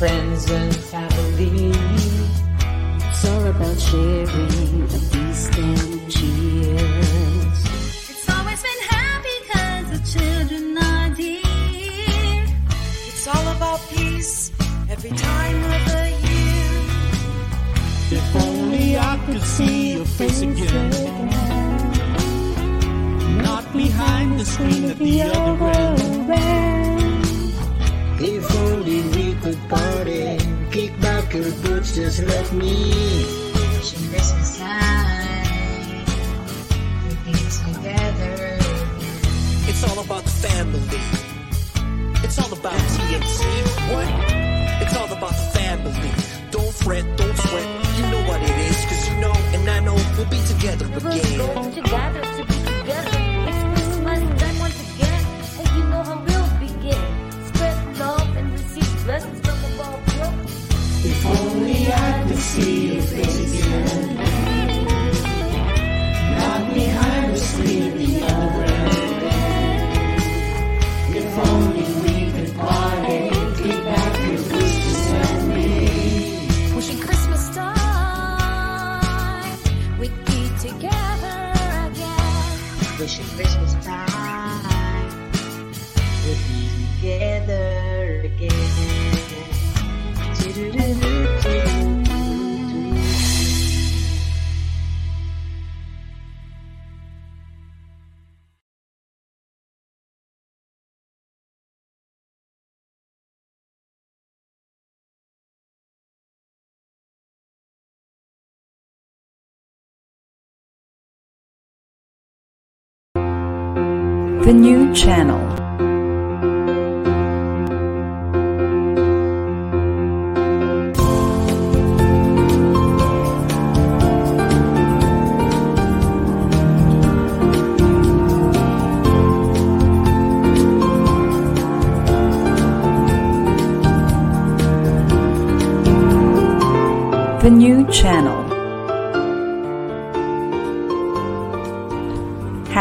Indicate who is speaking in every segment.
Speaker 1: friends and family.
Speaker 2: It's all about sharing a feast and cheers.
Speaker 3: It's always been happy cause the children are dear.
Speaker 4: It's all about peace every time of the year.
Speaker 1: If only I could see your face again. Not behind the screen at the other end.
Speaker 5: If only we could party, kick back your boots, just let me.
Speaker 6: Wishing Christmas time we'll together.
Speaker 4: It's all about the family. It's all about TNC. What? It's all about the family. Don't fret, don't sweat. You know what it is, cause you know, and I know we'll be together again.
Speaker 2: We'll
Speaker 4: again.
Speaker 2: go together to be together.
Speaker 1: See your face again. Not behind the screen the other. If only we could party, back
Speaker 2: Christmas time we'd be together again.
Speaker 7: The new channel. The new channel.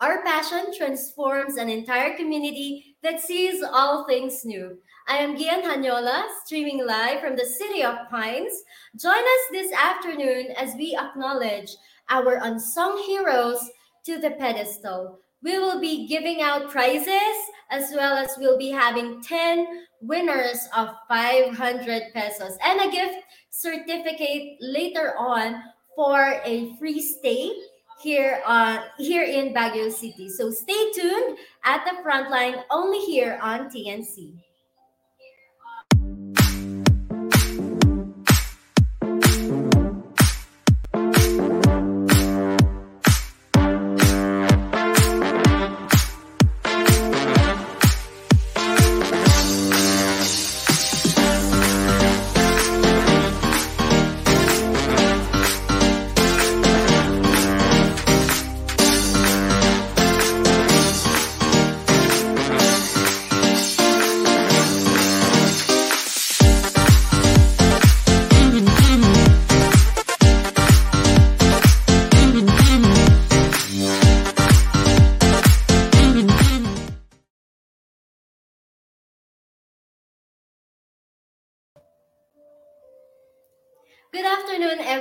Speaker 8: Our passion transforms an entire community that sees all things new. I am Gian Hanyola, streaming live from the city of Pines. Join us this afternoon as we acknowledge our unsung heroes to the pedestal. We will be giving out prizes as well as we'll be having 10 winners of 500 pesos and a gift certificate later on for a free stay here uh, here in Baguio City. So stay tuned at the front line only here on TNC.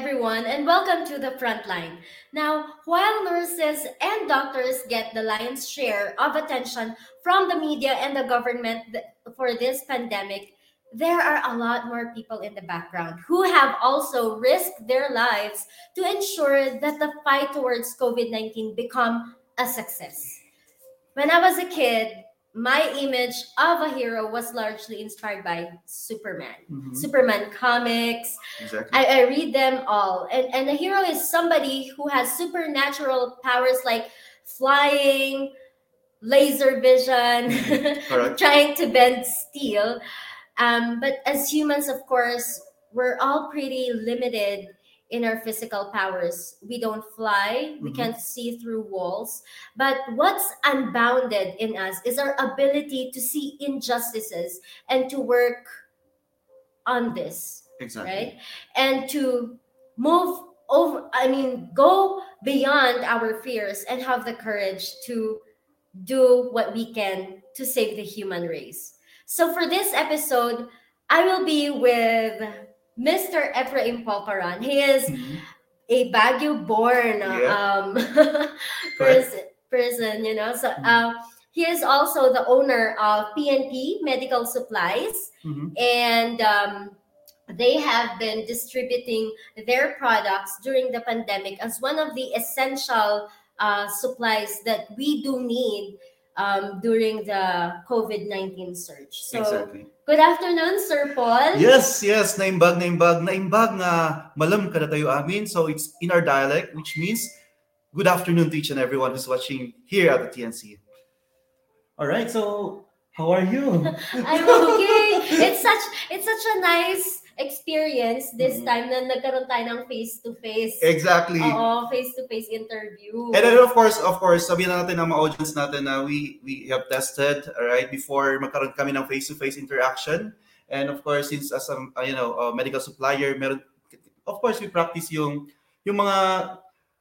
Speaker 8: Everyone, and welcome to the Frontline. Now, while nurses and doctors get the lion's share of attention from the media and the government for this pandemic, there are a lot more people in the background who have also risked their lives to ensure that the fight towards COVID-19 become a success. When I was a kid, my image of a hero was largely inspired by Superman.
Speaker 9: Mhm.
Speaker 8: Superman comics.
Speaker 9: Exactly.
Speaker 8: I, I read them all. And, and a hero is somebody who has supernatural powers like flying, laser vision, trying to bend steel. Um, but as humans, of course, we're all pretty limited in our physical powers. We don't fly, we
Speaker 9: Mhm.
Speaker 8: can't see through walls. But what's unbounded in us is our ability to see injustices and to work on this
Speaker 9: Exactly.
Speaker 8: right? And to move over, I mean, go beyond our fears and have the courage to do what we can to save the human race. So for this episode, I will be with Mr. Ephraim Poparan. He is
Speaker 9: Mhm.
Speaker 8: a Baguio born
Speaker 9: Yeah.
Speaker 8: um, person, person, you know. So
Speaker 9: Mhm.
Speaker 8: uh, he is also the owner of PNP Medical Supplies
Speaker 9: Mhm.
Speaker 8: and um, they have been distributing their products during the pandemic as one of the essential uh, supplies that we do need um, during the COVID 19 surge. So,
Speaker 9: Exactly.
Speaker 8: good afternoon, Sir Paul.
Speaker 9: Yes, yes, naimbag, naimbag, naimbag nga malam ka na tayo amin. So it's in our dialect, which means good afternoon to each and everyone who's watching here at the TNC. All right, so how are you?
Speaker 8: I'm okay. It's such it's such a nice experience this
Speaker 9: Mhm.
Speaker 8: time na nagkaroon tayo ng face to face.
Speaker 9: exactly.
Speaker 8: Oo, face to face interview.
Speaker 9: And then of course, of course, sabihin na natin ang mga audience natin na we we have tested, all right, before magkaroon kami ng face-to-face interaction. And of course, since as a uh, you know, a medical supplier, meron of course we practice yung yung mga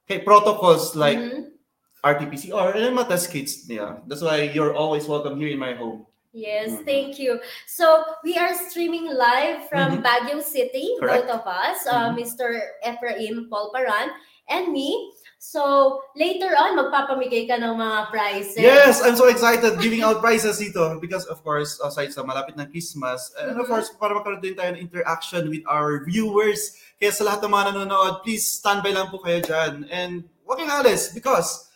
Speaker 9: okay, protocols like
Speaker 8: Mhm.
Speaker 9: RT-PCR and mga test kits. Yeah. That's why you're always welcome here in my home.
Speaker 8: Yes,
Speaker 9: Mhm.
Speaker 8: thank you. So we are streaming live from
Speaker 9: Mhm.
Speaker 8: Baguio City,
Speaker 9: Correct.
Speaker 8: both of us, uh,
Speaker 9: Mhm.
Speaker 8: Mr. Ephraim Polparan and me. So later on, magpapamigay ka ng mga prizes.
Speaker 9: Yes, I'm so excited giving out prizes dito because of course, aside sa malapit ng Christmas, and of
Speaker 8: Mhm.
Speaker 9: course, para magkaroon din tayo ng interaction with our viewers. Kaya sa lahat ng mga nanonood, please standby lang po kayo dyan. And huwag kayong alis because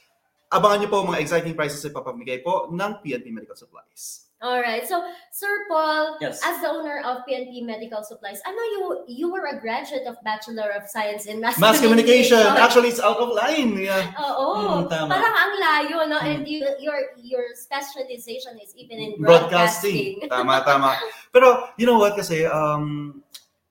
Speaker 9: abangan niyo po mga exciting prizes na ipapamigay po ng PNP Medical Supplies.
Speaker 8: All right. So, Sir Paul,
Speaker 9: Yes.
Speaker 8: as the owner of PNP Medical Supplies, I know you you were a graduate of Bachelor of Science in Mass,
Speaker 9: Mass communication. Actually, it's out of line. Yeah.
Speaker 8: Oo.
Speaker 9: Mm, tama.
Speaker 8: Parang ang layo, no?
Speaker 9: Mm.
Speaker 8: And you, your your specialization is even in
Speaker 9: broadcasting.
Speaker 8: broadcasting.
Speaker 9: tama, tama. Pero, you know what kasi, um,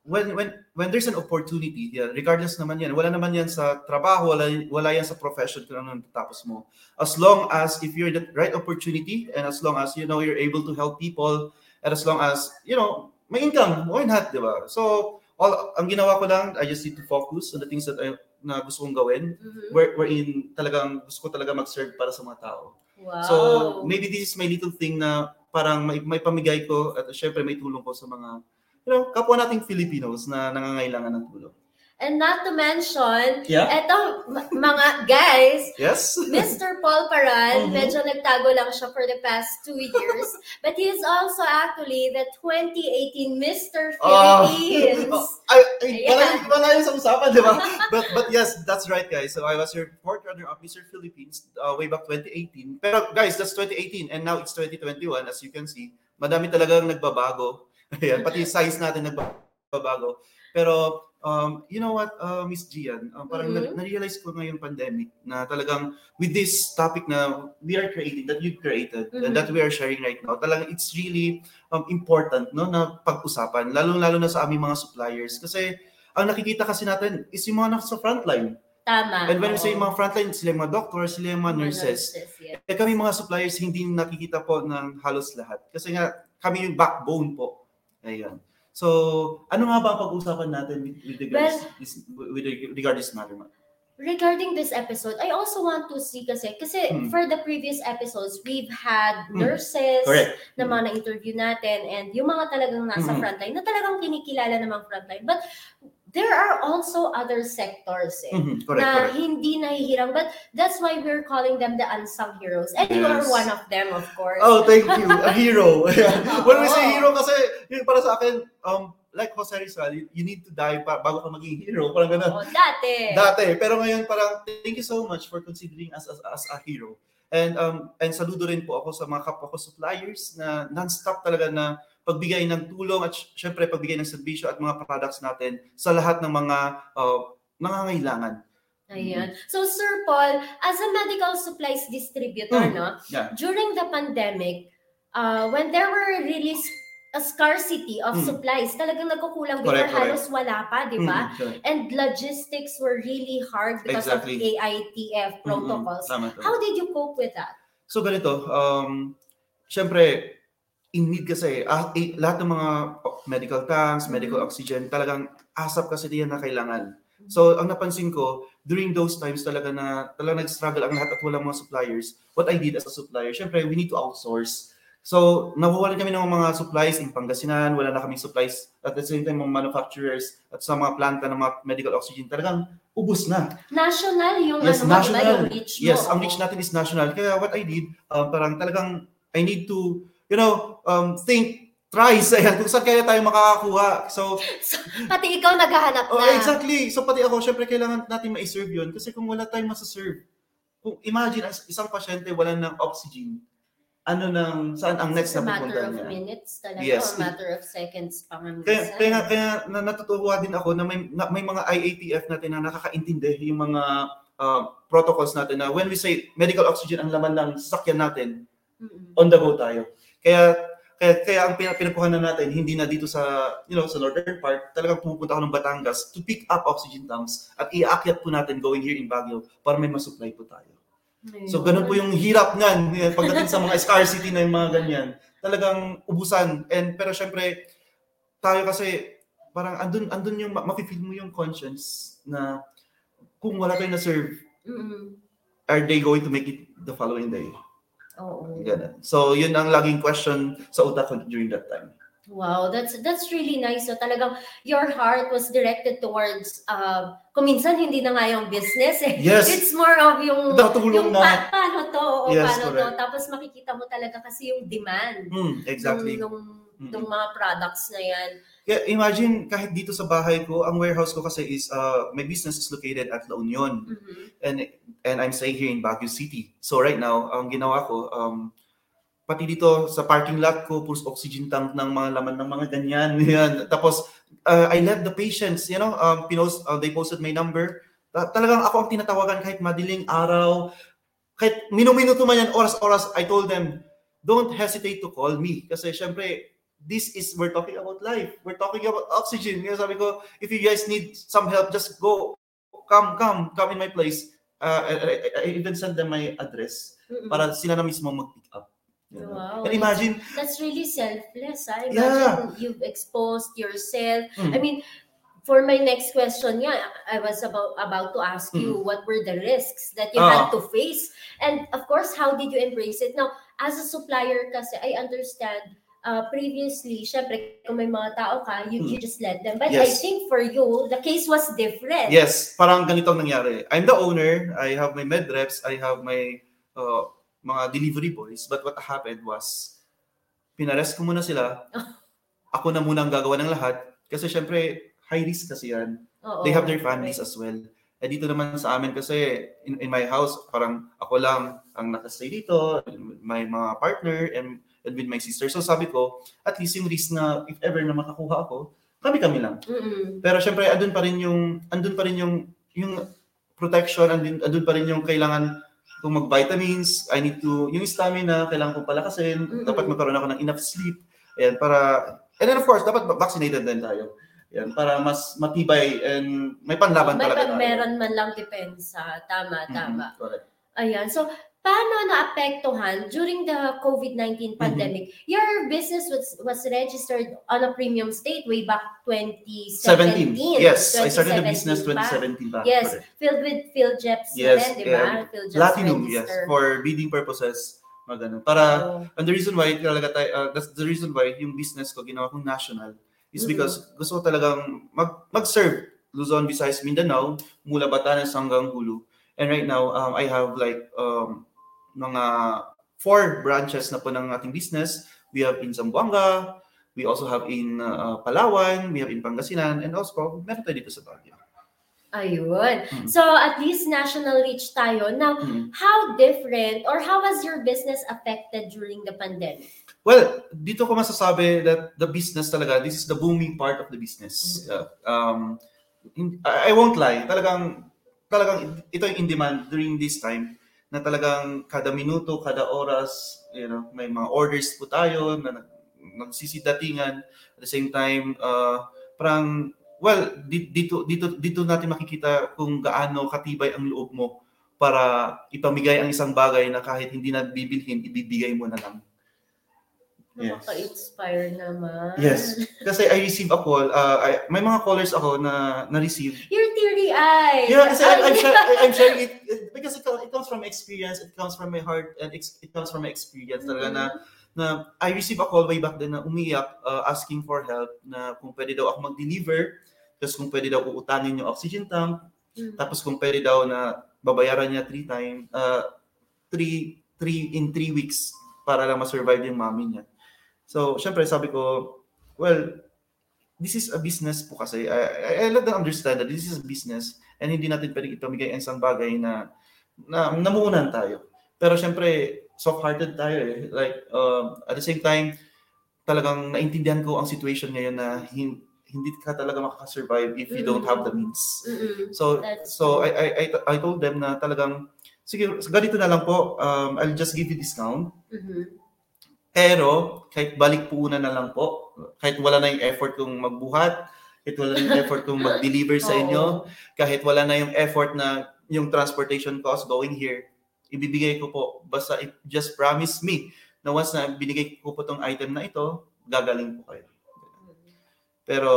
Speaker 9: when when when there's an opportunity, yeah, regardless naman yan, wala naman yan sa trabaho, wala, wala yan sa profession kung ano natapos mo. As long as if you're the right opportunity and as long as you know you're able to help people and as long as, you know, may income, why not, di ba? So, all, ang ginawa ko lang, I just need to focus on the things that I, na gusto kong gawin.
Speaker 8: Mhm.
Speaker 9: Where, wherein talagang gusto ko talaga mag-serve para sa mga tao.
Speaker 8: Wow.
Speaker 9: So, maybe this is my little thing na parang may, may pamigay ko at syempre may tulong ko sa mga you know, kapwa nating Filipinos na nangangailangan ng tulong.
Speaker 8: And not to mention,
Speaker 9: Yeah.
Speaker 8: etong mga guys,
Speaker 9: Yes?
Speaker 8: Mr. Paul Paran,
Speaker 9: Mhm.
Speaker 8: medyo nagtago lang siya for the past two years. but he is also actually the 2018 Mr.
Speaker 9: Ah.
Speaker 8: Philippines.
Speaker 9: Wala, wala yun sa usapan, di ba? but, but yes, that's right, guys. So I was your fourth runner of Mr. Philippines uh, way back 2018. Pero guys, that's 2018 and now it's 2021 as you can see. Madami talagang nagbabago. Ayan, pati yung size natin nagbabago. Pero um, you know what, uh, Miss Gian, um, parang
Speaker 8: Mhm.
Speaker 9: na- na-realize ko ngayong pandemic na talagang with this topic na we are creating, that you've created,
Speaker 8: Mhm.
Speaker 9: and that we are sharing right now, talagang it's really um, important no na pag-usapan, lalo-lalo na sa aming mga suppliers. Kasi ang nakikita kasi natin is yung mga nasa frontline.
Speaker 8: Tama.
Speaker 9: And when we say
Speaker 8: oo.
Speaker 9: mga frontline, sila yung mga doctors, sila yung mga nurses.
Speaker 8: yeah.
Speaker 9: Eh kami mga suppliers, hindi nakikita po ng halos lahat. Kasi nga, kami yung backbone po. Ayan. So, ano nga ba ang pag-usapan natin with, with, regards, this, with regard this matter, ma'am?
Speaker 8: Regarding this episode, I also want to see kasi, kasi
Speaker 9: Hmm.
Speaker 8: for the previous episodes, we've had
Speaker 9: Hmm.
Speaker 8: nurses
Speaker 9: Correct.
Speaker 8: na mga na-interview natin and yung mga talagang nasa
Speaker 9: Mhm.
Speaker 8: frontline, na talagang kinikilala ng mga frontline. But there are also other sectors eh,
Speaker 9: Mhm, Correct,
Speaker 8: na
Speaker 9: correct.
Speaker 8: hindi nahihirang. But that's why we're calling them the unsung heroes. And you are
Speaker 9: Yes.
Speaker 8: one of them, of course.
Speaker 9: Oh, thank you. A hero. When we say hero kasi, yun para sa akin, um, like Jose Rizal, you, you need to die pa, bago ka maging hero. Parang ganun.
Speaker 8: Oo, dati.
Speaker 9: Dati. Pero ngayon parang, thank you so much for considering us as, as a hero. And um and saludo rin po ako sa mga kapwa ko suppliers na non-stop talaga na pagbigay ng tulong at syempre pagbigay ng serbisyo at mga products natin sa lahat ng mga uh, nangangailangan.
Speaker 8: Ayan. So, Sir Paul, as a medical supplies distributor,
Speaker 9: Mm.
Speaker 8: no,
Speaker 9: Yeah.
Speaker 8: during the pandemic, uh, when there were really a scarcity of
Speaker 9: Mm.
Speaker 8: supplies. Talagang nagkukulang
Speaker 9: Correct, correct.
Speaker 8: halos wala pa, di ba?
Speaker 9: Mm, correct.
Speaker 8: And logistics were really hard because
Speaker 9: Exactly.
Speaker 8: of AITF protocols.
Speaker 9: Mm-mm. Tama, tama.
Speaker 8: How did you cope with that?
Speaker 9: So ganito, um, syempre, in need kasi, ah, eh, lahat ng mga medical tanks, medical
Speaker 8: Mhm.
Speaker 9: oxygen, talagang asap kasi diyan na kailangan. So, ang napansin ko, during those times talaga na talagang nag-struggle ang lahat at walang mga suppliers, what I did as a supplier, syempre, we need to outsource. So, nawawalan kami ng mga supplies in Pangasinan, wala na kaming supplies at the same time mga manufacturers at sa mga planta ng mga medical oxygen, talagang ubus na.
Speaker 8: National yung
Speaker 9: Yes,
Speaker 8: ano
Speaker 9: national.
Speaker 8: yung reach mo.
Speaker 9: Yes, ang reach natin is national. Kaya what I did, um, parang talagang I need to, you know, um, think thrice ayan, kung saan kaya tayo makakakuha. So,
Speaker 8: Pati ikaw naghahanap
Speaker 9: oh,
Speaker 8: na.
Speaker 9: exactly. So, pati ako, syempre kailangan natin ma-serve yun. Kasi kung wala tayong masaserve, kung imagine, as- isang pasyente wala ng oxygen, ano nang, saan ang next
Speaker 8: It's a
Speaker 9: na
Speaker 8: matter
Speaker 9: pupunta
Speaker 8: of
Speaker 9: niya?
Speaker 8: minutes talaga,
Speaker 9: Yes.
Speaker 8: or matter of seconds pa nga
Speaker 9: Kaya, kaya, kaya na, natutuwa din ako na may, na, may mga IATF natin na nakakaintindi yung mga uh, protocols natin na when we say medical oxygen ang laman ng sasakyan natin,
Speaker 8: Mm-mm.
Speaker 9: on the go tayo. Kaya kaya, kaya ang pina- pinagkuhanan natin hindi na dito sa you know sa northern part talagang pupunta ako ng Batangas to pick up oxygen tanks at iaakyat po natin going here in Baguio para may masupply po tayo. So ganun po yung hirap niyan eh, pagdating sa mga scarcity na yung mga ganyan. Talagang ubusan and pero syempre tayo kasi parang andun andun yung ma- mafe-feel mo yung conscience na kung wala tayong na-serve,
Speaker 8: Mm-mm.
Speaker 9: are they going to make it the following day?
Speaker 8: Oo.
Speaker 9: Ganun. So, yun ang laging question sa utak ko during that time.
Speaker 8: Wow, that's that's really nice. So talagang your heart was directed towards uh, kung minsan hindi na nga yung business eh.
Speaker 9: Yes.
Speaker 8: It's more of yung yung
Speaker 9: na.
Speaker 8: pa- paano to o
Speaker 9: Yes,
Speaker 8: paano to.
Speaker 9: correct.
Speaker 8: Tapos makikita mo talaga kasi yung demand
Speaker 9: Hmm, exactly.
Speaker 8: nung,
Speaker 9: Mm.
Speaker 8: nung mga products na yan.
Speaker 9: Kaya imagine, kahit dito sa bahay ko, ang warehouse ko kasi is, uh, my business is located at La Union.
Speaker 8: Mhm.
Speaker 9: And and I'm staying here in Baguio City. So right now, ang ginawa ko, um, pati dito sa parking lot ko, puro oxygen tank ng mga laman ng mga ganyan. Yan. Tapos, uh, I let the patients, you know, um, pinost, uh, they posted my number. Ta- talagang ako ang tinatawagan kahit madiling araw, kahit minuminuto man yan, oras-oras, I told them, don't hesitate to call me. Kasi syempre, this is, we're talking about life. We're talking about oxygen. Kaya sabi ko, if you guys need some help, just go, come, come, come in my place. Uh, I, I, I even send them my address
Speaker 8: Mm-mm.
Speaker 9: para sila na mismo mag-pick up. You know?
Speaker 8: Wow.
Speaker 9: And imagine,
Speaker 8: That's really selfless. I imagine
Speaker 9: Yeah.
Speaker 8: you've exposed yourself.
Speaker 9: Mm.
Speaker 8: I mean, for my next question, yeah, I was about about to ask you
Speaker 9: Mm.
Speaker 8: what were the risks that you
Speaker 9: Ah.
Speaker 8: had to face, and of course, how did you embrace it? Now, as a supplier, kasi I understand. Uh, previously, syempre, kung may mga tao ka, you, you just let them. But I
Speaker 9: Hmm. Yes.
Speaker 8: think for you, the case was different.
Speaker 9: yes, parang ganito ang nangyari. I'm the owner, I have my med reps, I have my uh, mga delivery boys, but what happened was, pinarest ko muna sila, ako na muna ang gagawa ng lahat, kasi syempre, high risk kasi yan.
Speaker 8: Oo,
Speaker 9: they have their families
Speaker 8: correct.
Speaker 9: as well. Eh dito naman sa amin kasi in, in my house, parang ako lang ang nakastay dito, my mga partner and with my sister. So sabi ko, at least yung risk na if ever na makakuha ako, kami-kami lang.
Speaker 8: Mm-mm.
Speaker 9: Pero syempre andun pa rin yung andun pa rin yung yung protection, andun, andun pa rin yung kailangan kung mag-vitamins, I need to, yung stamina, kailangan kong palakasin,
Speaker 8: Mm-mm.
Speaker 9: dapat magkaroon ako ng enough sleep. Ayan, para, and then of course, dapat vaccinated din tayo. Ayan, para mas matibay and may panlaban
Speaker 8: May
Speaker 9: talaga
Speaker 8: pa- meron man lang depensa. Tama,
Speaker 9: Mhm,
Speaker 8: tama.
Speaker 9: Correct.
Speaker 8: Ayan. So, paano naapektuhan during the COVID-19
Speaker 9: Mm-hmm.
Speaker 8: pandemic? Your business was was registered on a premium state way back 2017.
Speaker 9: 17. Yes, I started the
Speaker 8: 2017
Speaker 9: business
Speaker 8: pa.
Speaker 9: 2017 pa.
Speaker 8: Yes,
Speaker 9: Correct.
Speaker 8: filled with PhilJeps
Speaker 9: Yes,
Speaker 8: na din, di ba?
Speaker 9: yeah.
Speaker 8: PhilJeps
Speaker 9: Platinum, yes, for bidding purposes. Mga ganun. Para,
Speaker 8: Oo.
Speaker 9: and the reason why talaga tayo, uh, that's the reason why yung business ko ginawa kong national is
Speaker 8: Mm.
Speaker 9: because gusto ko talagang mag, mag-serve Luzon, Visayas, Mindanao, mula Batanes hanggang Hulu. And right now, um, I have like um, mga four branches na po ng ating business. We have in Zamboanga, we also have in uh, Palawan, we have in Pangasinan, and also meron tayo dito sa Baguio.
Speaker 8: Ayun.
Speaker 9: Mm.
Speaker 8: So, at least national reach tayo. Now,
Speaker 9: Mm.
Speaker 8: how different or how was your business affected during the pandemic?
Speaker 9: Well, dito ko masasabi that the business talaga, this is the booming part of the business. Uh, um, in- I I won't lie, talagang, talagang ito yung in demand during this time na talagang kada minuto, kada oras, you know, may mga orders po tayo na nagsisidatingan at the same time uh, parang well di- dito dito dito natin makikita kung gaano katibay ang loob mo para ipamigay ang isang bagay na kahit hindi na bibilhin ibibigay mo na lang. Yes.
Speaker 8: Nakaka-inspire naman.
Speaker 9: Yes. Kasi I receive a call. Uh, I, may mga callers ako na na-receive.
Speaker 8: Your teary eyes.
Speaker 9: Yeah, kasi I, I'm,
Speaker 8: Ay,
Speaker 9: share, I- I'm sharing it because it, it comes from experience. It comes from my heart and it comes from my experience talaga na na I receive a call way back then na umiyak uh, asking for help na kung pwede daw ako mag-deliver tapos kung pwede daw uutangin yung oxygen tank
Speaker 8: Mm.
Speaker 9: tapos kung pwede daw na babayaran niya three time uh, three, three in three weeks para lang ma-survive yung mommy niya. So, syempre sabi ko, well, this is a business po kasi. I, I, I let them understand that this is a business and hindi natin pwedeng ipamigay ang isang bagay na, na namuunan tayo. Pero syempre, soft-hearted tayo eh. Like, uh, at the same time, talagang naintindihan ko ang situation ngayon na hin- hindi ka talaga makaka-survive if you don't have the means.
Speaker 8: Mm-mm.
Speaker 9: So
Speaker 8: That's
Speaker 9: so I, I I I told them na talagang sige ganito na lang po um, I'll just give you discount
Speaker 8: Mhm.
Speaker 9: pero kahit balik po una na lang po kahit wala na yung effort kong magbuhat kahit wala na yung effort kong mag-deliver sa inyo kahit wala na yung effort na yung transportation cost going here ibibigay ko po basta just promise me na once na binigay ko po tong item na ito gagaling po kayo. Pero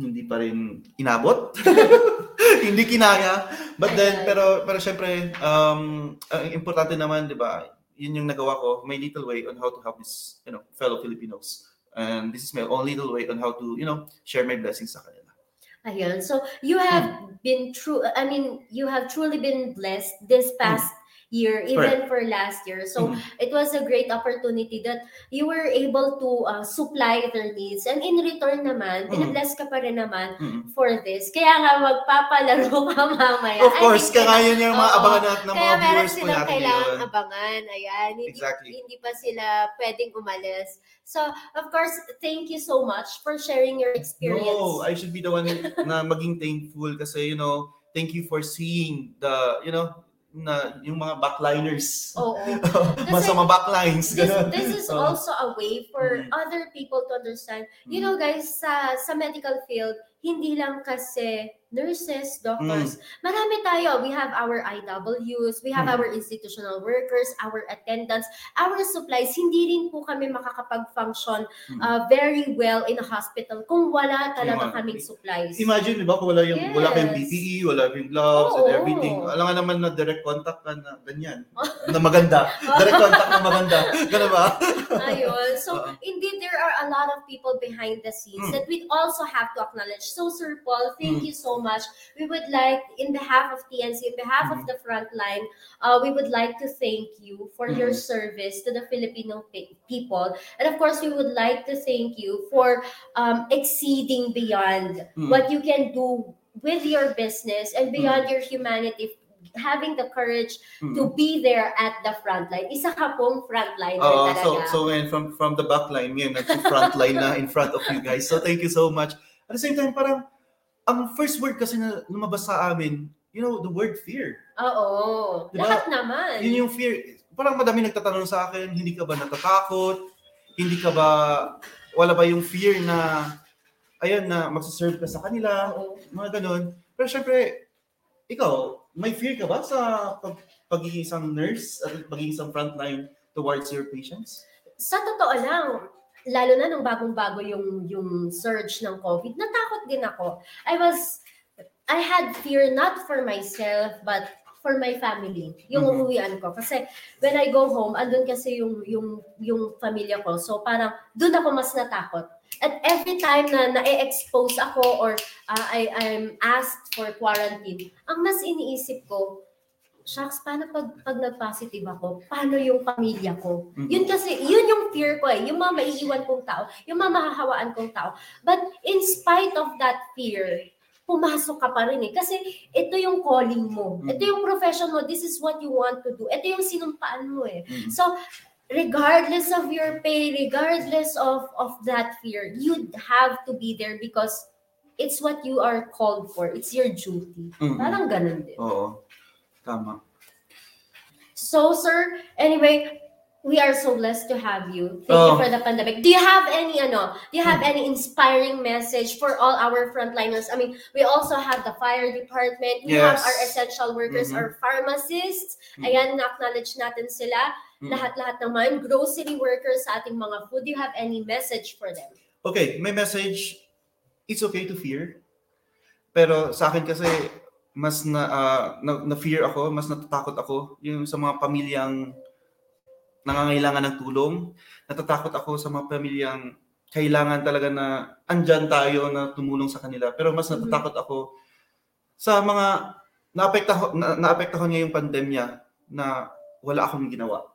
Speaker 9: hindi pa rin inabot. Hindi kinaya. But then pero pero syempre um ang importante naman 'di ba yun yung nagawa ko my little way on how to help this you know fellow Filipinos. And this is my own little way on how to you know share my blessings sa kanila
Speaker 8: Ayun. So you have hmm. been true I mean you have truly been blessed this past year even for last year. So
Speaker 9: Mhm.
Speaker 8: it was a great opportunity that you were able to uh, supply their needs and in return naman
Speaker 9: Mhm.
Speaker 8: binabless ka pa rin naman
Speaker 9: Mhm.
Speaker 8: for this. Kaya nga magpapalaro ka mamaya.
Speaker 9: of
Speaker 8: I
Speaker 9: course
Speaker 8: think
Speaker 9: kaya yun yung mga abangan natin ng
Speaker 8: Kaya
Speaker 9: mga
Speaker 8: meron
Speaker 9: viewers po
Speaker 8: silang
Speaker 9: natin
Speaker 8: kailangan
Speaker 9: ngayon.
Speaker 8: abangan. Ayan. Hindi,
Speaker 9: Exactly.
Speaker 8: hindi pa sila pwedeng umalis. So, of course, thank you so much for sharing your experience.
Speaker 9: No, I should be the one na maging thankful kasi you know, thank you for seeing the, you know, na yung mga backliners.
Speaker 8: Oo.
Speaker 9: Masama backlines.
Speaker 8: this,
Speaker 9: ganun.
Speaker 8: this is
Speaker 9: Oo.
Speaker 8: also a way for
Speaker 9: Mhm.
Speaker 8: other people to understand. You
Speaker 9: Mhm.
Speaker 8: know, guys, sa sa medical field, hindi lang kasi nurses, doctors. Marami tayo. We have our IWs, we have
Speaker 9: Mhm.
Speaker 8: our institutional workers, our attendants, our supplies. Hindi rin po kami makakapag-function
Speaker 9: Mhm.
Speaker 8: uh, very well in a hospital kung wala talaga
Speaker 9: Ima-
Speaker 8: kaming supplies.
Speaker 9: Imagine, di ba, kung wala yung wala kayong
Speaker 8: Yes.
Speaker 9: PPE, wala kayong gloves and
Speaker 8: Oo.
Speaker 9: everything. Alam nga naman na direct contact ka na ganyan. na maganda. Direct contact na maganda. Ganun ba?
Speaker 8: Ayun. So,
Speaker 9: Oo.
Speaker 8: indeed, there are a lot of people behind the scenes
Speaker 9: Mm.
Speaker 8: that we also have to acknowledge. So, Sir Paul, thank
Speaker 9: Mm.
Speaker 8: you so much. We would like, in behalf of TNC, in behalf of
Speaker 9: Mm.
Speaker 8: the frontline, uh, we would like to thank you for your
Speaker 9: Mm.
Speaker 8: service to the Filipino pe- people. And of course, we would like to thank you for um, exceeding beyond
Speaker 9: Mm.
Speaker 8: what you can do with your business and beyond your humanity having the courage
Speaker 9: Mm.
Speaker 8: to be there at the frontline. Isa ka pong frontliner
Speaker 9: Oo,
Speaker 8: talaga.
Speaker 9: so so from from the back line ngayon nag front line na in front of you guys. So thank you so much. At the same time parang ang first word kasi na lumabas sa amin, you know, the word fear.
Speaker 8: Oo.
Speaker 9: Diba?
Speaker 8: Lahat naman.
Speaker 9: Yun yung fear. Parang madami nagtatanong sa akin, hindi ka ba natatakot? Hindi ka ba wala ba yung fear na ayun na magsaserve ka sa kanila,
Speaker 8: Oo.
Speaker 9: mga ganun. Pero syempre, ikaw, may fear ka ba sa pag, pagiging isang nurse at pagiging isang frontline towards your patients?
Speaker 8: Sa totoo lang, lalo na nung bagong-bago yung yung surge ng COVID, natakot din ako. I was I had fear not for myself but for my family, yung
Speaker 9: Mhm.
Speaker 8: umuwian ko. Kasi when I go home, andun kasi yung yung yung pamilya ko. So parang doon ako mas natakot. At every time na na-expose ako or uh, I I'm asked for quarantine, ang mas iniisip ko, shucks, paano pag, pag nag-positive ako? Paano yung pamilya ko?
Speaker 9: Mhm.
Speaker 8: Yun kasi, yun yung fear ko eh. Yung mga maiiwan kong tao, yung mga mahahawaan kong tao. But in spite of that fear, pumasok ka pa rin eh. Kasi ito yung calling mo.
Speaker 9: Mhm.
Speaker 8: Ito yung profession mo. This is what you want to do. Ito yung sinumpaan mo eh.
Speaker 9: Mhm.
Speaker 8: So, regardless of your pay, regardless of, of that fear, you'd have to be there because it's what you are called for. It's your duty.
Speaker 9: Mhm.
Speaker 8: Parang ganun din.
Speaker 9: Oo. Tama.
Speaker 8: So, sir, anyway, we are so blessed to have you. Thank
Speaker 9: Oh.
Speaker 8: you for the pandemic. Do you have any ano? Do you have any inspiring message for all our frontliners? I mean, we also have the fire department. We have
Speaker 9: Yes.
Speaker 8: our essential workers,
Speaker 9: Mhm.
Speaker 8: our pharmacists.
Speaker 9: Mhm.
Speaker 8: Ayan, na-acknowledge natin sila.
Speaker 9: Mhm.
Speaker 8: Lahat-lahat naman. Grocery workers sa ating mga food. Do you have any message for them?
Speaker 9: Okay, may message. It's okay to fear. Pero sa akin kasi mas na, ah, na, na fear ako, mas natatakot ako yung sa mga pamilyang nangangailangan ng tulong. Natatakot ako sa mga pamilyang kailangan talaga na andyan tayo na tumulong sa kanila. Pero mas
Speaker 8: Mhm.
Speaker 9: natatakot ako sa mga naapektaho na, naapektahan niya yung pandemya na wala akong ginawa.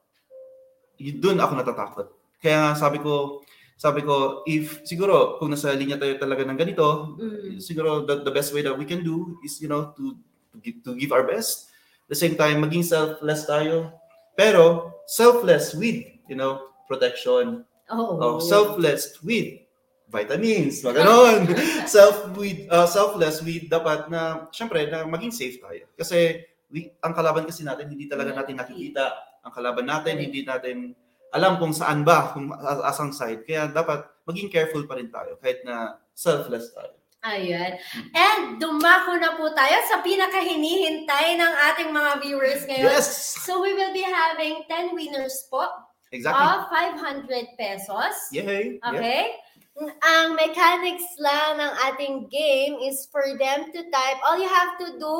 Speaker 9: Doon ako natatakot. Kaya nga sabi ko, sabi ko, if siguro kung nasa linya tayo talaga ng ganito,
Speaker 8: Mm.
Speaker 9: siguro the, the best way that we can do is, you know, to, to, give, to give our best. At the same time, maging selfless tayo. Pero selfless with, you know, protection.
Speaker 8: Oh.
Speaker 9: Oh, selfless with vitamins, mga ganon. Self with uh, selfless with dapat na syempre na maging safe tayo. Kasi we, ang kalaban kasi natin hindi talaga natin nakikita. Ang kalaban natin hindi natin alam kung saan ba, kung asang side. Kaya dapat maging careful pa rin tayo kahit na selfless tayo.
Speaker 8: Ayan. And dumako na po tayo sa pinakahinihintay ng ating mga viewers ngayon.
Speaker 9: Yes!
Speaker 8: So we will be having 10 winners po
Speaker 9: Exactly.
Speaker 8: of 500 pesos.
Speaker 9: Yay! Yeah.
Speaker 8: Okay? Ang mechanics lang ng ating game is for them to type. All you have to do,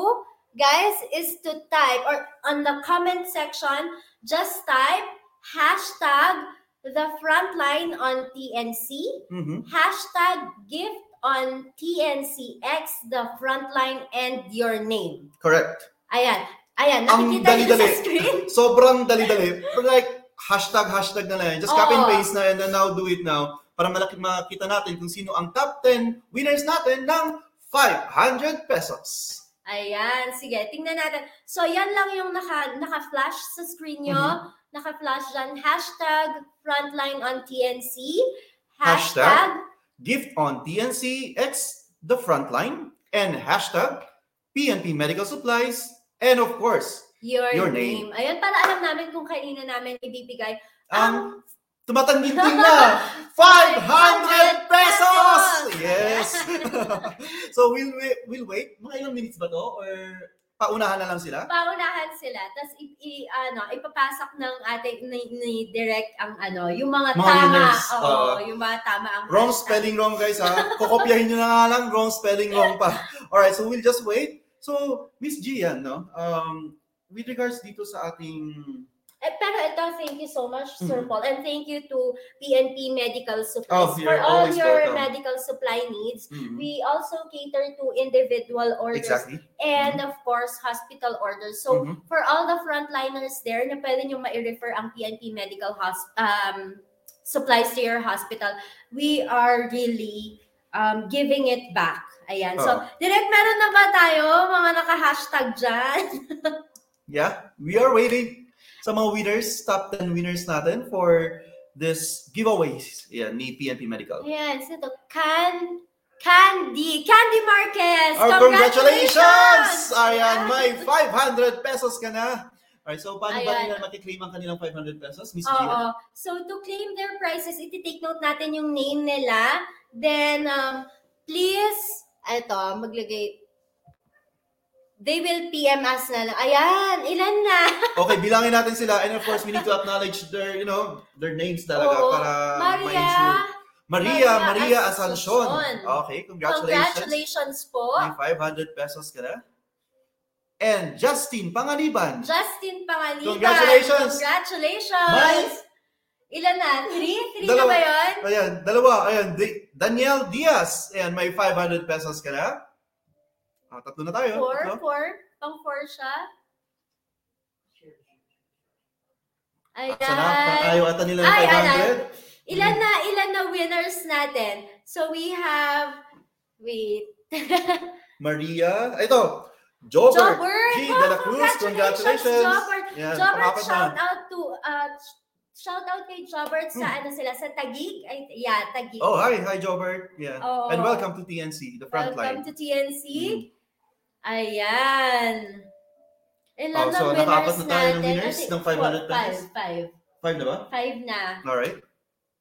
Speaker 8: guys, is to type or on the comment section, just type hashtag the frontline on TNC,
Speaker 9: Mhm.
Speaker 8: hashtag gift on TNCX, the frontline, and your name.
Speaker 9: Correct.
Speaker 8: Ayan. Ayan, nakikita niyo sa screen?
Speaker 9: Sobrang dali-dali. Like, hashtag, hashtag na lang. Just copy and
Speaker 8: Oo.
Speaker 9: paste na and then now do it now para malaki makita natin kung sino ang top 10 winners natin ng 500 pesos.
Speaker 8: Ayan, sige, tingnan natin. So, yan lang yung naka, naka-flash sa screen nyo.
Speaker 9: Mhm.
Speaker 8: Naka-flash dyan, hashtag frontline on TNC,
Speaker 9: Hashtag
Speaker 8: hashtag,
Speaker 9: Gift on TNC X the frontline and hashtag PNP Medical Supplies and of course,
Speaker 8: your,
Speaker 9: your
Speaker 8: name.
Speaker 9: name.
Speaker 8: Ayan, para alam namin kung kanina namin ibibigay.
Speaker 9: ang tumatangginting na 500 pesos! Yes! so we'll, we'll wait. Mga ilang minutes ba to? Or paunahan na lang sila?
Speaker 8: Paunahan sila, tapos i, i- ano, ipapasok ng ating ni, ni direct ang ano, yung mga,
Speaker 9: Mga
Speaker 8: tama. Oo,
Speaker 9: Oo.
Speaker 8: yung mga tama ang
Speaker 9: Wrong
Speaker 8: hashtag.
Speaker 9: spelling wrong guys ha. Kokopyahin nyo na nga lang, wrong spelling wrong pa. Alright, so we'll just wait. So, Miss Gian, no? Um, with regards dito sa ating...
Speaker 8: Eh, pero ito, thank you so much, Sir
Speaker 9: Mhm.
Speaker 8: Paul. And thank you to PNP Medical
Speaker 9: Oh,
Speaker 8: Supplies
Speaker 9: you're
Speaker 8: for all your
Speaker 9: welcome.
Speaker 8: medical supply needs.
Speaker 9: Mhm.
Speaker 8: We also cater to individual orders
Speaker 9: Exactly.
Speaker 8: and of course, hospital orders. So,
Speaker 9: Mhm.
Speaker 8: for all the frontliners there na pwede nyo ma-refer ang PNP Medical hos- um, supplies to your hospital, we are really um, giving it back. Ayan. So,
Speaker 9: Oo.
Speaker 8: direct meron na ba tayo mga naka-hashtag dyan?
Speaker 9: Yeah, we are waiting sa mga winners, top 10 winners natin for this giveaways yeah, ni PNP Medical.
Speaker 8: Ayan, sino to? Can Candy! Candy Marquez!
Speaker 9: Our congratulations! Ayan,
Speaker 8: Ayan.
Speaker 9: may 500 pesos ka na. Alright, so paano ba
Speaker 8: Ayan.
Speaker 9: nila makiklaim ang kanilang 500 pesos, Miss
Speaker 8: Oo. So, to claim their prizes, iti-take note natin yung name nila. Then, um, please, eto, maglagay, they will PM us na lang. Ayan, ilan na?
Speaker 9: Okay, bilangin natin sila and of course we need to acknowledge their, you know, their names talaga
Speaker 8: Oo.
Speaker 9: para
Speaker 8: Maria,
Speaker 9: ma-ensure. Maria, Maria Asuncion.
Speaker 8: Asuncion.
Speaker 9: Okay, congratulations.
Speaker 8: congratulations po.
Speaker 9: May 500 pesos ka na. And Justin Panganiban.
Speaker 8: Justin Pangaliban.
Speaker 9: Congratulations.
Speaker 8: Congratulations.
Speaker 9: May-
Speaker 8: Ilan na? Three? Three na
Speaker 9: Dalawa.
Speaker 8: ba yun?
Speaker 9: Ayan, dalawa. Ayan, Daniel Diaz. Ayan, may 500 pesos ka na. Ah, tatlo na tayo.
Speaker 8: Four?
Speaker 9: Tatlo.
Speaker 8: Four? Pang four siya? Ayan.
Speaker 9: Sana, pang ayaw ata nila ng
Speaker 8: Ay,
Speaker 9: 500.
Speaker 8: ayan. Ilan na, ilan na winners natin? So we have, wait.
Speaker 9: Maria. Ito. Jobert.
Speaker 8: Jobert!
Speaker 9: G.
Speaker 8: Oh,
Speaker 9: De La Cruz. Congratulations.
Speaker 8: Jobert.
Speaker 9: Yan,
Speaker 8: Jobert,
Speaker 9: pangapat na.
Speaker 8: shout out to, uh, shout out kay Jobert sa
Speaker 9: Hmm.
Speaker 8: ano sila, sa Tagig. Ay, yeah, Tagig.
Speaker 9: Oh, hi. Hi, Jobert. Yeah.
Speaker 8: Oo.
Speaker 9: And welcome to TNC, the front
Speaker 8: Welcome
Speaker 9: line.
Speaker 8: to TNC.
Speaker 9: Mhm.
Speaker 8: Ayan. Ilan
Speaker 9: Oh,
Speaker 8: na
Speaker 9: so
Speaker 8: winners
Speaker 9: nakaapat na tayo ng
Speaker 8: natin?
Speaker 9: winners ng 500
Speaker 8: four,
Speaker 9: pesos?
Speaker 8: Five, five.
Speaker 9: Five na ba?
Speaker 8: Five na.
Speaker 9: Alright.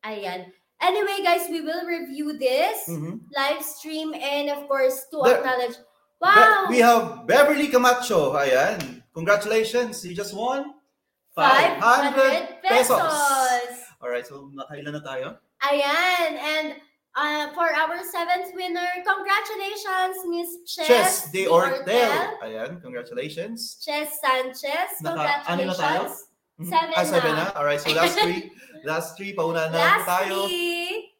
Speaker 8: Ayan. Anyway, guys, we will review this
Speaker 9: Mhm.
Speaker 8: live stream and of course to
Speaker 9: There-
Speaker 8: acknowledge.
Speaker 9: Be-
Speaker 8: Wow!
Speaker 9: we have Beverly Camacho. Ayan. Congratulations. You just won
Speaker 8: 500 pesos.
Speaker 9: Alright, so nakailan na tayo?
Speaker 8: Ayan. And uh, for our seventh winner, congratulations, Miss Ches,
Speaker 9: Chess de Ortel. Ayan, congratulations.
Speaker 8: Ches Sanchez.
Speaker 9: Naka- ano na tayo?
Speaker 8: Congratulations.
Speaker 9: Mhm.
Speaker 8: Seven
Speaker 9: ah, seven
Speaker 8: na.
Speaker 9: na. Alright, so last three. last three, pauna na po tayo.
Speaker 8: Lastly,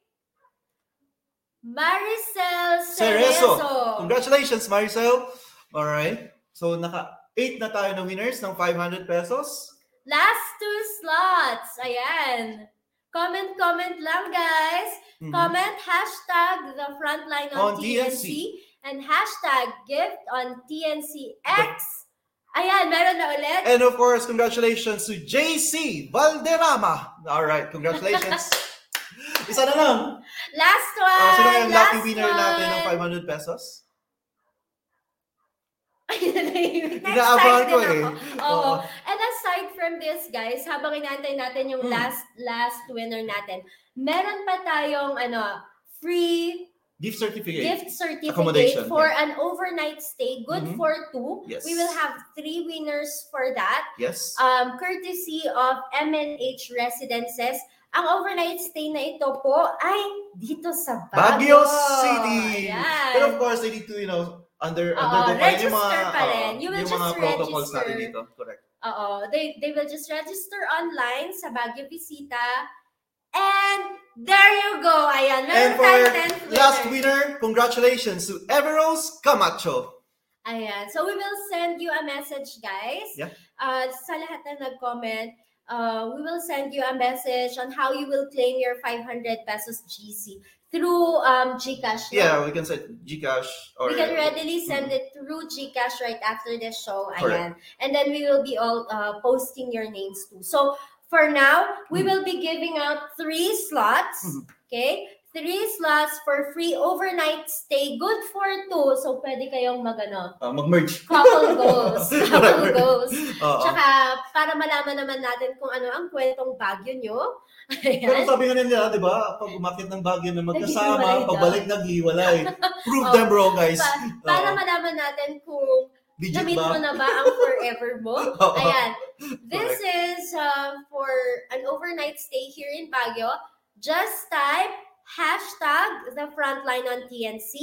Speaker 8: Maricel
Speaker 9: Cerezo.
Speaker 8: Cerezo.
Speaker 9: Congratulations, Maricel. Alright. So, naka 8 na tayo na winners ng 500 pesos.
Speaker 8: Last two slots. Ayan. Comment, comment lang, guys.
Speaker 9: Mhm.
Speaker 8: Comment hashtag the frontline on,
Speaker 9: On
Speaker 8: TNC,
Speaker 9: TNC.
Speaker 8: and hashtag gift on TNCX. Ayan, meron na ulit.
Speaker 9: And of course, congratulations to JC Valderrama. Alright, congratulations. Isa na lang.
Speaker 8: Last one.
Speaker 9: Uh, sino yung lucky winner natin ng
Speaker 8: one.
Speaker 9: 500 pesos?
Speaker 8: Time
Speaker 9: ko eh.
Speaker 8: Oo. And aside from this, guys, habang inaantay natin yung
Speaker 9: Hmm.
Speaker 8: last last winner natin, meron pa tayong ano, free
Speaker 9: Gift certificate.
Speaker 8: gift certificate
Speaker 9: Accommodation,
Speaker 8: for
Speaker 9: yeah.
Speaker 8: an overnight stay, good
Speaker 9: Mhm.
Speaker 8: for two.
Speaker 9: Yes.
Speaker 8: We will have three winners for that.
Speaker 9: Yes.
Speaker 8: Um, courtesy of MNH Residences. Ang overnight stay na ito po ay dito sa
Speaker 9: Baguio
Speaker 8: Baguio,
Speaker 9: City.
Speaker 8: Ayan.
Speaker 9: But of course, they need to, you know, under undergo pa rin yung mga,
Speaker 8: register pa rin. You will
Speaker 9: yung mga
Speaker 8: just
Speaker 9: protocols
Speaker 8: register.
Speaker 9: natin dito. Correct.
Speaker 8: Oo, they, they will just register online sa Baguio Visita. And there you go. Ayan, meron
Speaker 9: And for
Speaker 8: tayong 10th winner.
Speaker 9: last winner, congratulations to Everose Camacho.
Speaker 8: Ayan. So we will send you a message, guys.
Speaker 9: Yeah.
Speaker 8: Uh, sa lahat na nag-comment, uh, we will send you a message on how you will claim your 500 pesos GC through um, GCash. no?
Speaker 9: Yeah, we can say Gcash or
Speaker 8: we can readily send it through GCash right after the show.
Speaker 9: Correct.
Speaker 8: Ayan. And then we will be all uh, posting your names too. So for now, we
Speaker 9: Mhm.
Speaker 8: will be giving out three slots.
Speaker 9: Mhm.
Speaker 8: Okay? Three slots for free overnight stay. Good for two. So pwede kayong mag ano,
Speaker 9: uh, mag-merge.
Speaker 8: couple goals. couple goals.
Speaker 9: Oo.
Speaker 8: Tsaka para malaman naman natin kung ano ang kwentong Baguio nyo.
Speaker 9: Pero
Speaker 8: Ayan.
Speaker 9: sabi nga nila, di ba, pag umakit ng bagyo na magkasama, pagbalik naghiwalay. Prove
Speaker 8: Oh,
Speaker 9: them wrong, guys.
Speaker 8: Pa- para malaman natin kung
Speaker 9: Legit
Speaker 8: Namit
Speaker 9: ba?
Speaker 8: mo na ba ang forever mo? Ayan. This is uh, for an overnight stay here in Baguio. Just type hashtag the frontline on TNC,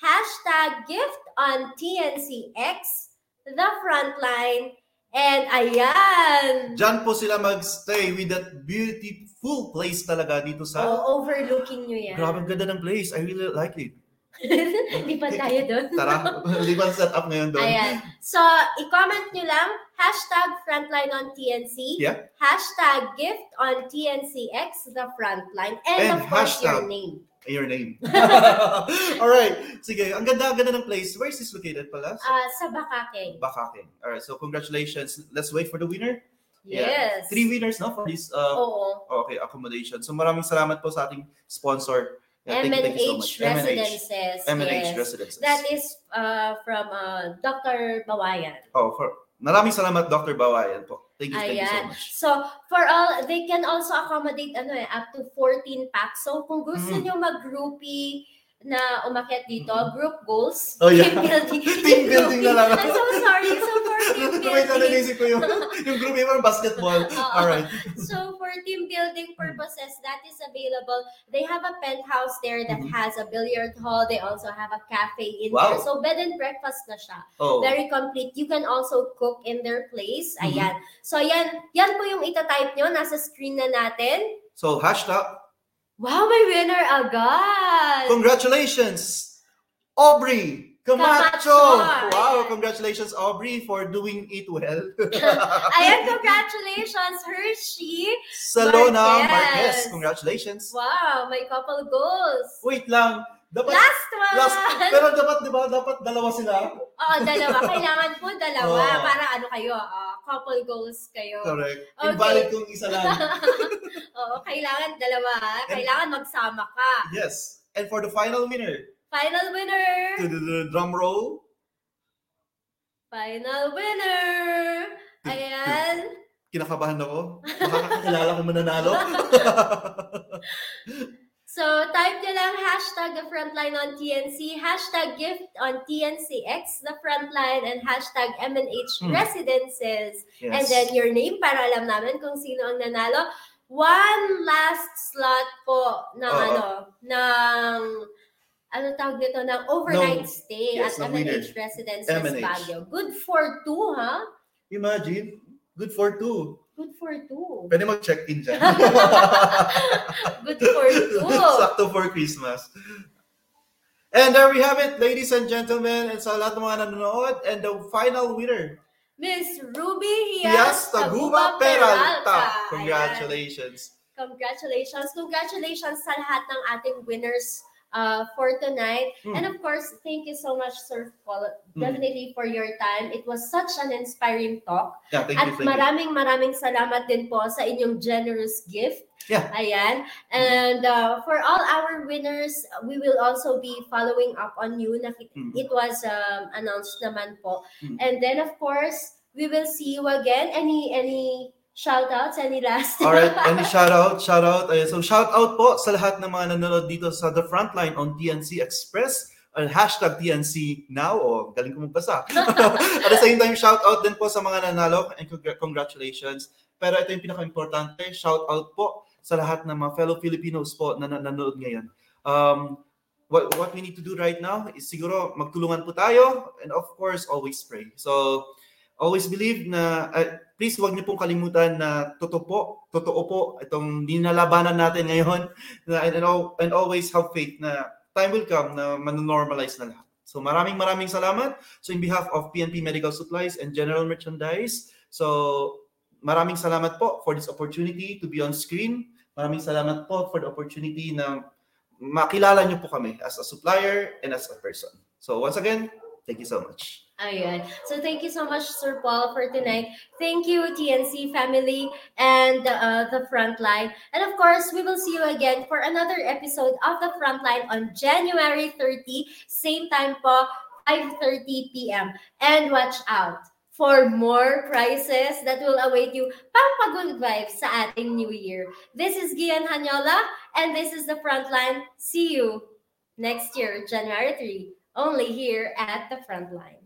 Speaker 8: hashtag gift on TNCX, the frontline, and ayan.
Speaker 9: Diyan po sila magstay with that beautiful place talaga dito sa...
Speaker 8: Oh, overlooking nyo yan.
Speaker 9: Grabe ang ganda ng place. I really like it.
Speaker 8: Di ba tayo doon?
Speaker 9: Tara, ba set up ngayon doon?
Speaker 8: Ayan. So, i-comment nyo lang, hashtag frontline on TNC,
Speaker 9: Yeah.
Speaker 8: hashtag gift on TNCX, the frontline, and,
Speaker 9: And
Speaker 8: of course, your name.
Speaker 9: Your name. Alright. Sige, ang ganda, ang ganda ng place. Where is this located pala?
Speaker 8: Uh, sa Bakake.
Speaker 9: Bakake. Alright, so congratulations. Let's wait for the winner.
Speaker 8: Yes.
Speaker 9: Three winners, no? For this uh,
Speaker 8: Oo.
Speaker 9: okay, accommodation. So maraming salamat po sa ating sponsor. Yeah, thank you, thank you so
Speaker 8: MNH
Speaker 9: much.
Speaker 8: Residences.
Speaker 9: MNH
Speaker 8: yes.
Speaker 9: Residences.
Speaker 8: That is uh, from uh, Dr. Bawayan.
Speaker 9: Oh, for maraming salamat Dr. Bawayan po. Thank you, thank you so much.
Speaker 8: So, for all, they can also accommodate ano eh, up to 14 packs. So, kung gusto
Speaker 9: Mm.
Speaker 8: nyo mag-groupie na umakyat dito, group goals,
Speaker 9: Oh, yeah.
Speaker 8: team building.
Speaker 9: Team building na lang.
Speaker 8: I'm so sorry. So, for team
Speaker 9: Wait,
Speaker 8: building.
Speaker 9: naisip ko yung, yung group yung basketball.
Speaker 8: Oo.
Speaker 9: Alright.
Speaker 8: So for team building purposes, that is available. They have a penthouse there that
Speaker 9: Mhm.
Speaker 8: has a billiard hall. They also have a cafe in
Speaker 9: Wow.
Speaker 8: there. So bed and breakfast na siya.
Speaker 9: Oh.
Speaker 8: Very complete. You can also cook in their place.
Speaker 9: Mhm.
Speaker 8: Ayan. So yan, yan po yung itatype nyo. Nasa screen na natin.
Speaker 9: So hashtag
Speaker 8: Wow, may winner agad!
Speaker 9: congratulations Aubrey Camacho.
Speaker 8: Camacho.
Speaker 9: Wow, congratulations Aubrey for doing it well.
Speaker 8: Ayan, congratulations, Hershey!
Speaker 9: Salona
Speaker 8: Marquez.
Speaker 9: Marquez, congratulations.
Speaker 8: Wow, may couple goals.
Speaker 9: Wait lang. Dapat
Speaker 8: Last one!
Speaker 9: last pero dapat 'di ba dapat dalawa sila?
Speaker 8: Oo, dalawa. Kailangan po dalawa
Speaker 9: Oo.
Speaker 8: para ano kayo, ah, couple goals kayo.
Speaker 9: Correct.
Speaker 8: Okay.
Speaker 9: Invalid kung isa lang.
Speaker 8: Oo, kailangan dalawa. Kailangan magsama ka.
Speaker 9: yes. And for the final winner,
Speaker 8: Final winner!
Speaker 9: to the, the drum roll.
Speaker 8: Final winner! Ayan.
Speaker 9: kinakabahan ako. Makakakilala ko mananalo.
Speaker 8: So, type nyo lang hashtag the frontline on TNC, hashtag gift on TNCX, the frontline, and hashtag MNH
Speaker 9: Hmm.
Speaker 8: residences.
Speaker 9: yes.
Speaker 8: And then your name para alam namin kung sino ang nanalo. One last slot po ng
Speaker 9: Oo.
Speaker 8: ano, ng ano tawag nito, ng overnight
Speaker 9: No.
Speaker 8: stay
Speaker 9: Yes,
Speaker 8: at. MNH Residences
Speaker 9: MNH.
Speaker 8: Baguio. Good for two, ha?
Speaker 9: Imagine, good for two.
Speaker 8: Good for two.
Speaker 9: Pwede mag-check-in dyan.
Speaker 8: Good for two.
Speaker 9: Sakto for Christmas. And there we have it, ladies and gentlemen, and sa lahat ng mga nanonood, and the final winner,
Speaker 8: Miss Ruby Hias
Speaker 9: Taguba Peralta. Congratulations.
Speaker 8: Congratulations. Congratulations sa lahat ng ating winners uh, for tonight.
Speaker 9: Mm.
Speaker 8: And of course, thank you so much, Sir Paul,
Speaker 9: Mm.
Speaker 8: definitely for your time. It was such an inspiring talk.
Speaker 9: Yeah, thank
Speaker 8: At
Speaker 9: you, thank you.
Speaker 8: maraming maraming salamat din po sa inyong generous gift.
Speaker 9: Yeah.
Speaker 8: Ayan. And uh, for all our winners, we will also be following up on you.
Speaker 9: Mm.
Speaker 8: It was um, announced naman po.
Speaker 9: Mm.
Speaker 8: And then of course, we will see you again. Any any shout outs? Any last?
Speaker 9: All right, any shout out, shout out. Ayan, so shout out po sa lahat ng mga nanonood dito sa The Frontline on TNC Express. Uh, hashtag TNC now. O, galing ko magbasa. At the same time, shout out din po sa mga nanalo and congr- congratulations. Pero ito yung pinaka-importante, shout out po sa lahat ng mga fellow Filipinos po na nan- nanonood ngayon. Um, what, what we need to do right now is siguro magtulungan po tayo and of course, always pray. So, always believe na uh, please huwag niyo pong kalimutan na totoo po, totoo po itong dinalabanan natin ngayon na, and, al- and always have faith na time will come na manonormalize na lahat. So maraming maraming salamat. So in behalf of PNP Medical Supplies and General Merchandise, so maraming salamat po for this opportunity to be on screen. Maraming salamat po for the opportunity na makilala niyo po kami as a supplier and as a person. So once again, thank you so much.
Speaker 8: Ayan. So thank you so much, Sir Paul, for tonight. Thank you, TNC family and uh, the Frontline. And of course, we will see you again for another episode of the Frontline on January 30, same time po, 5.30 p.m. And watch out for more prizes that will await you pampagod vibes sa ating New Year. This is Gian Hanyola, and this is the Frontline. See you next year, January 3, only here at the Frontline.